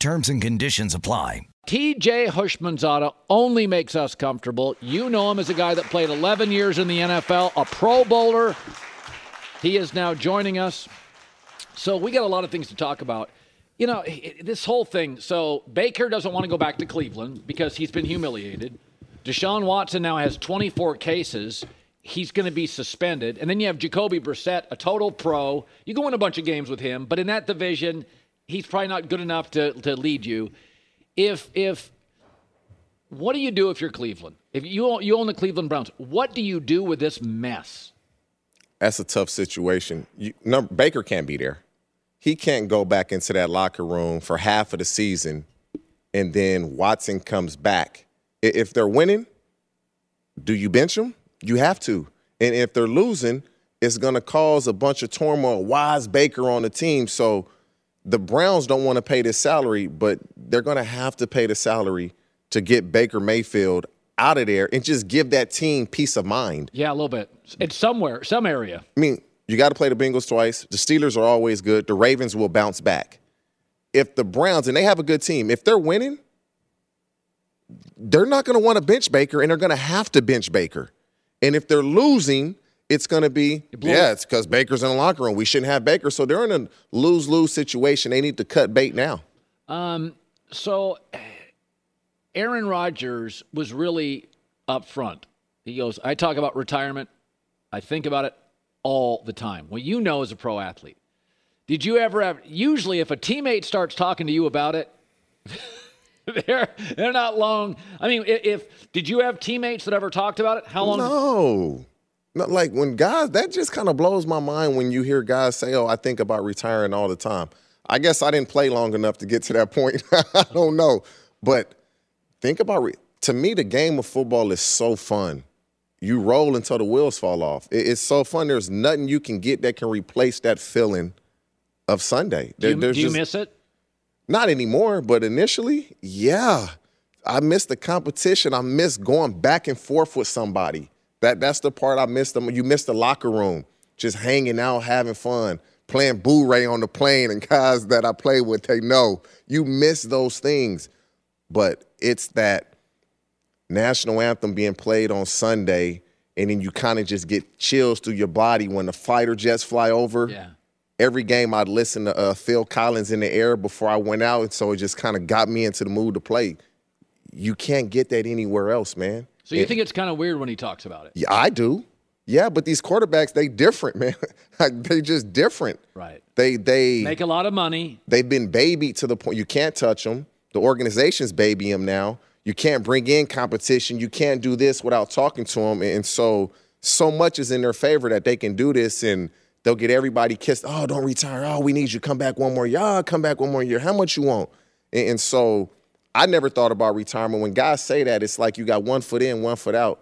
Terms and conditions apply. TJ Houshmandzadeh only makes us comfortable. You know him as a guy that played 11 years in the NFL, a Pro Bowler. He is now joining us. So we got a lot of things to talk about. You know, this whole thing. So Baker doesn't want to go back to Cleveland because he's been humiliated. Deshaun Watson now has 24 cases. He's going to be suspended. And then you have Jacoby Brissett, a total pro. You go win a bunch of games with him, but in that division – he's probably not good enough to, to lead you. If if what do you do if you're Cleveland? If you own, you own the Cleveland Browns, what do you do with this mess? That's a tough situation. You, no, Baker can't be there. He can't go back into that locker room for half of the season, and then Watson comes back. If they're winning, do you bench him? You have to. And if they're losing, it's going to cause a bunch of turmoil. Why is Baker on the team? So the Browns don't want to pay this salary, but they're going to have to pay the salary to get Baker Mayfield out of there and just give that team peace of mind. Yeah, a little bit. It's somewhere, some area. I mean, you got to play the Bengals twice. The Steelers are always good. The Ravens will bounce back. If the Browns, and they have a good team, if they're winning, they're not going to want to bench Baker and they're going to have to bench Baker. And if they're losing, it's going to be yeah, it's because Baker's in the locker room. We shouldn't have Baker, so they're in a lose lose situation. They need to cut bait now. Um, so Aaron Rodgers was really upfront. He goes, "I talk about retirement. I think about it all the time." Well, you know, as a pro athlete, did you ever have? Usually, if a teammate starts talking to you about it. they're they're not long. I mean, if did you have teammates that ever talked about it? How long? No, not like when guys, that just kind of blows my mind when you hear guys say, "Oh, I think about retiring all the time." I guess I didn't play long enough to get to that point. I don't know, but think about re- to me, the game of football is so fun. You roll until the wheels fall off. it's so fun. There's nothing you can get that can replace that feeling of Sunday. Do you, do you just, miss it? Not anymore, but initially, yeah. I miss the competition. I miss going back and forth with somebody. That that's the part I missed. Them. You missed the locker room, just hanging out, having fun, playing bourré on the plane, and guys that I play with, they know you miss those things. But it's that national anthem being played on Sunday, and then you kind of just get chills through your body when the fighter jets fly over. Yeah. Every game I'd listen to uh, Phil Collins in the air before I went out, and so it just kind of got me into the mood to play. You can't get that anywhere else, man. So you think it's kind of weird when he talks about it? Yeah, I do. Yeah, but these quarterbacks, they different, man. they just different. Right. They they Make a lot of money. they've been babied to the point you can't touch them. The organization's baby them now. You can't bring in competition. You can't do this without talking to them. And so so much is in their favor that they can do this and they'll get everybody kissed. Oh, don't retire. Oh, we need you. Come back one more year. Oh, come back one more year. How much you want? And, and so I never thought about retirement. When guys say that, it's like you got one foot in, one foot out.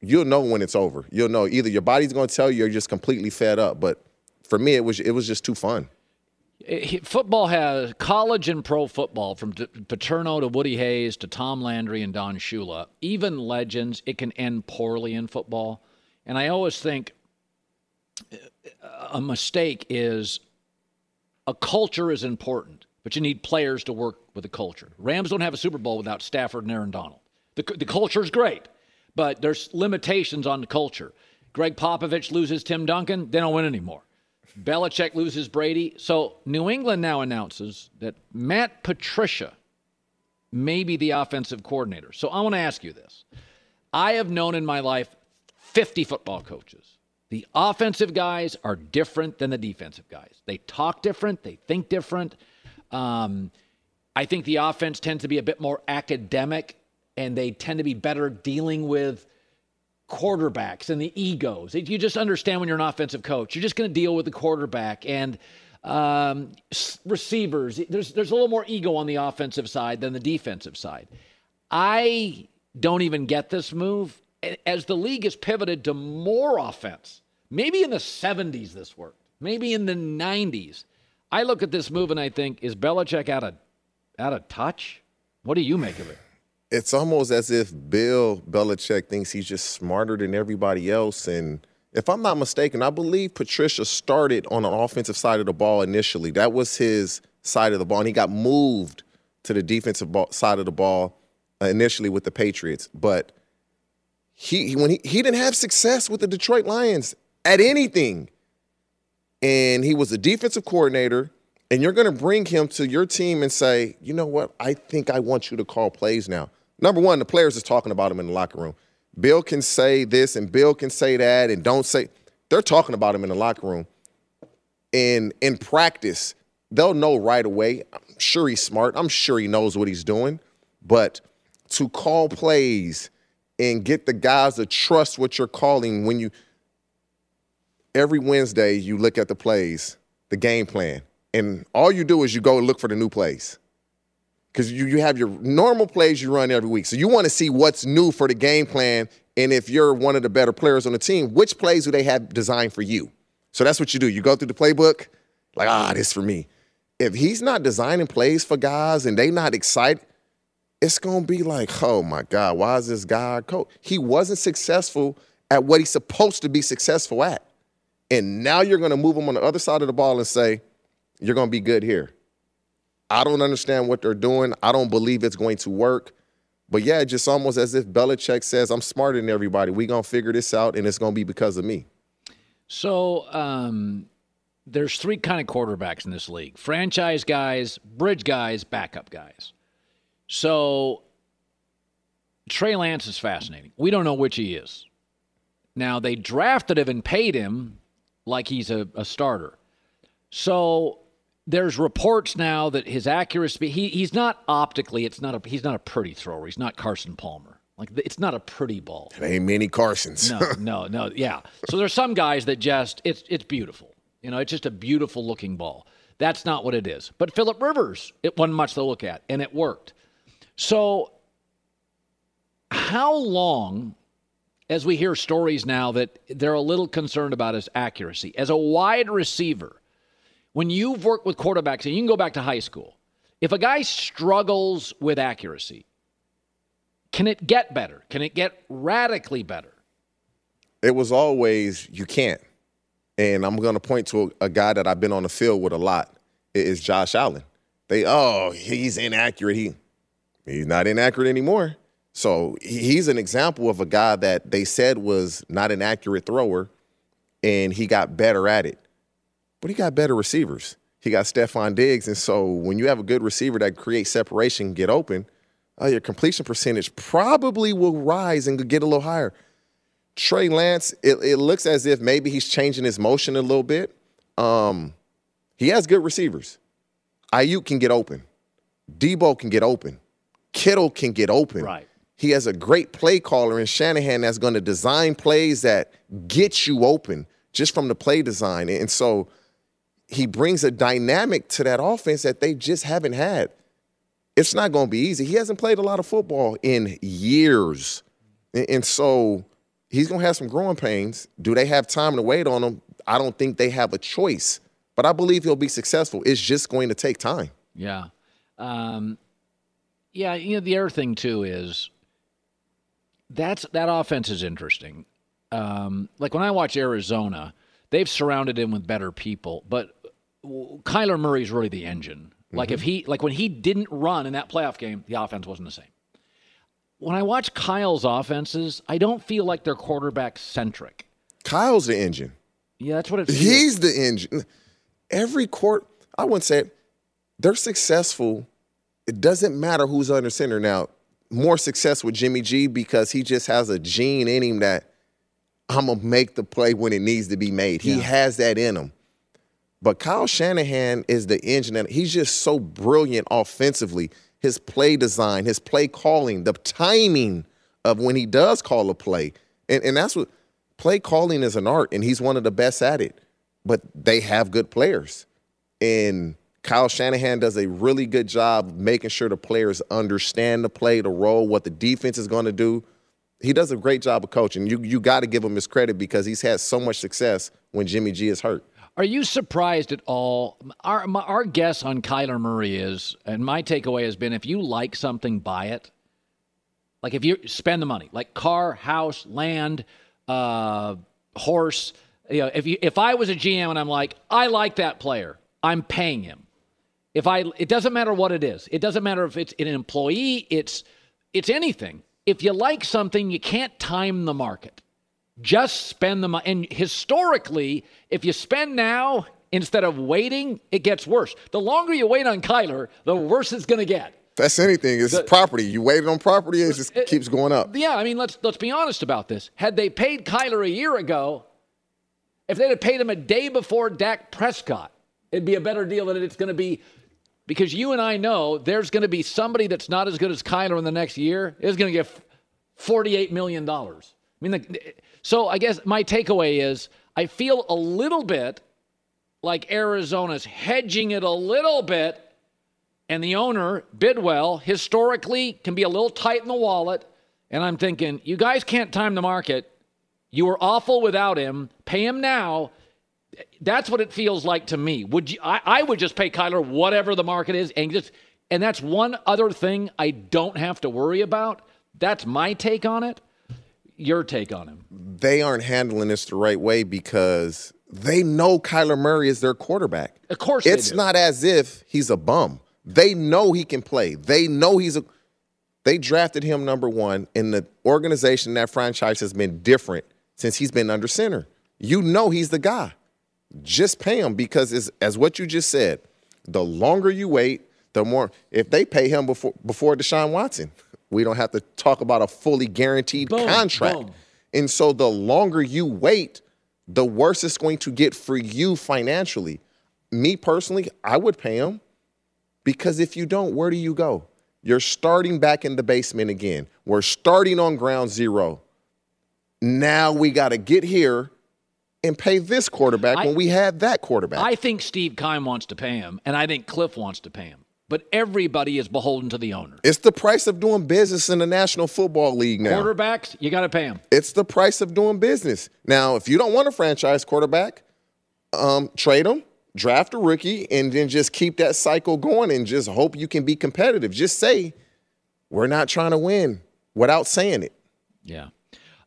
You'll know when it's over. You'll know either your body's going to tell you or you're just completely fed up. But for me, it was it was just too fun. It- football has college and pro football from Paterno to Woody Hayes to Tom Landry and Don Shula, even legends, it can end poorly in football. And I always think uh, a mistake is a culture is important, but you need players to work with the culture. Rams don't have a Super Bowl without Stafford and Aaron Donald. The, the culture is great, but there's limitations on the culture. Gregg Popovich loses Tim Duncan, they don't win anymore. Belichick loses Brady. So New England now announces that Matt Patricia may be the offensive coordinator. So I want to ask you this. I have known in my life 50 football coaches. The offensive guys are different than the defensive guys. They talk different, they think different. Um, I think the offense tends to be a bit more academic and they tend to be better dealing with quarterbacks and the egos. You just understand when you're an offensive coach, you're just going to deal with the quarterback and um, receivers. There's there's a little more ego on the offensive side than the defensive side. I don't even get this move as the league has pivoted to more offense. Maybe in the 70s this worked. Maybe in the 90s. I look at this move and I think, is Belichick out of out of touch? What do you make of it? it's almost as if Bill Belichick thinks he's just smarter than everybody else. And if I'm not mistaken, I believe Patricia started on the offensive side of the ball initially. That was his side of the ball, and he got moved to the defensive ball, side of the ball uh, initially with the Patriots. But he- when he, he didn't have success with the Detroit Lions at anything, and he was a defensive coordinator. And you're going to bring him to your team and say, you know what? I think I want you to call plays now. Number one, the players is talking about him in the locker room. Bill can say this and Bill can say that and don't say. They're talking about him in the locker room. And in practice, they'll know right away. I'm sure he's smart. I'm sure he knows what he's doing. But to call plays and get the guys to trust what you're calling when you every Wednesday you look at the plays, the game plan, and all you do is you go look for the new plays. Because you, you have your normal plays you run every week. So you want to see what's new for the game plan. And if you're one of the better players on the team, which plays do they have designed for you? So that's what you do. You go through the playbook, like, ah, this for me. If he's not designing plays for guys and they not excited, it's gonna be like, oh my God, why is this guy coach? He wasn't successful at what he's supposed to be successful at. And now you're gonna move them on the other side of the ball and say, you're gonna be good here. I don't understand what they're doing. I don't believe it's going to work. But yeah, just almost as if Belichick says, I'm smarter than everybody. We're gonna figure this out, and it's gonna be because of me. So um, there's three kind of quarterbacks in this league: franchise guys, bridge guys, backup guys. So Trey Lance is fascinating. We don't know which he is. Now they drafted him and paid him like he's a, a starter. So there's reports now that his accuracy he, he's not optically it's not a he's not a pretty thrower. He's not Carson Palmer. Like it's not a pretty ball. It ain't many Carsons. No, no, no. Yeah. So there's some guys that just it's it's beautiful. You know, it's just a beautiful looking ball. That's not what it is. But Philip Rivers, it wasn't much to look at, and it worked. So how long as we hear stories now that they're a little concerned about his accuracy as a wide receiver, when you've worked with quarterbacks, and you can go back to high school, if a guy struggles with accuracy, can it get better? Can it get radically better? it was always you can't. And I'm going to point to a, a guy that I've been on the field with a lot. It is Josh Allen. They oh he's inaccurate. He he's not inaccurate anymore. So he's an example of a guy that they said was not an accurate thrower, and he got better at it. But he got better receivers. He got Stefon Diggs, and so when you have a good receiver that creates separation, get open, uh, your completion percentage probably will rise and get a little higher. Trey Lance, it, it looks as if maybe he's changing his motion a little bit. Um, He has good receivers. Aiyuk can get open. Debo can get open. Kittle can get open. Right. He has a great play caller in Shanahan that's going to design plays that get you open just from the play design. And so he brings a dynamic to that offense that they just haven't had. It's not going to be easy. He hasn't played a lot of football in years. And so he's going to have some growing pains. Do they have time to wait on him? I don't think they have a choice, but I believe he'll be successful. It's just going to take time. Yeah. Um, yeah, you know, the other thing too is that's that offense is interesting. Um, like when I watch Arizona, they've surrounded him with better people, but Kyler Murray's really the engine. Like mm-hmm. if he like when he didn't run in that playoff game, the offense wasn't the same. When I watch Kyle's offenses, I don't feel like they're quarterback centric. Kyle's the engine. Yeah, that's what it feels. He's the engine. Every court, I wouldn't say it, they're successful. It doesn't matter who's under center now. More success with Jimmy G because he just has a gene in him that I'm gonna make the play when it needs to be made. He yeah. has that in him. But Kyle Shanahan is the engine, and he's just so brilliant offensively. His play design, his play calling, the timing of when he does call a play. And, and that's what play calling is an art, and he's one of the best at it. But they have good players. And Kyle Shanahan does a really good job making sure the players understand the play, the role, what the defense is going to do. He does a great job of coaching. You you got to give him his credit because he's had so much success when Jimmy G is hurt. Are you surprised at all? Our my, our guess on Kyler Murray is, and my takeaway has been, if you like something, buy it. Like if you spend the money, like car, house, land, uh, horse. You know, if you if I was a GM and I'm like, I like that player, I'm paying him. If I, it doesn't matter what it is. It doesn't matter if it's an employee. It's it's anything. If you like something, you can't time the market. Just spend the money. And historically, if you spend now instead of waiting, it gets worse. The longer you wait on Kyler, the worse it's going to get. That's anything. It's the, property. You waited on property, it just it, keeps going up. Yeah, I mean, let's let's be honest about this. Had they paid Kyler a year ago, if they'd have paid him a day before Dak Prescott, it'd be a better deal than it's going to be. Because you and I know there's going to be somebody that's not as good as Kyler in the next year is going to get $48 million. I mean, the, so I guess my takeaway is I feel a little bit like Arizona's hedging it a little bit, and the owner, Bidwill, historically can be a little tight in the wallet. And I'm thinking, you guys can't time the market. You were awful without him. Pay him now. That's what it feels like to me. Would you? I, I would just pay Kyler whatever the market is, and just and that's one other thing I don't have to worry about. That's my take on it your take on him? They aren't handling this the right way because they know Kyler Murray is their quarterback. Of course, it's not as if he's a bum. They know he can play. They know he's a. They drafted him number one, and the organization that franchise has been different since he's been under center. You know he's the guy. Just pay him because, as, as what you just said, the longer you wait, the more. If they pay him before before Deshaun Watson, we don't have to talk about a fully guaranteed boom, contract. Boom. And so the longer you wait, the worse it's going to get for you financially. Me personally, I would pay him because if you don't, where do you go? You're starting back in the basement again. We're starting on ground zero. Now we got to get here and pay this quarterback I, when we had that quarterback. I think Steve Keim wants to pay him, and I think Cliff wants to pay him but everybody is beholden to the owner. It's the price of doing business in the National Football League now. Quarterbacks, you got to pay them. It's the price of doing business. Now, if you don't want a franchise quarterback, um, trade them, draft a rookie, and then just keep that cycle going and just hope you can be competitive. Just say, we're not trying to win without saying it. Yeah.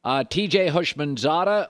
Uh, TJ Houshmandzadeh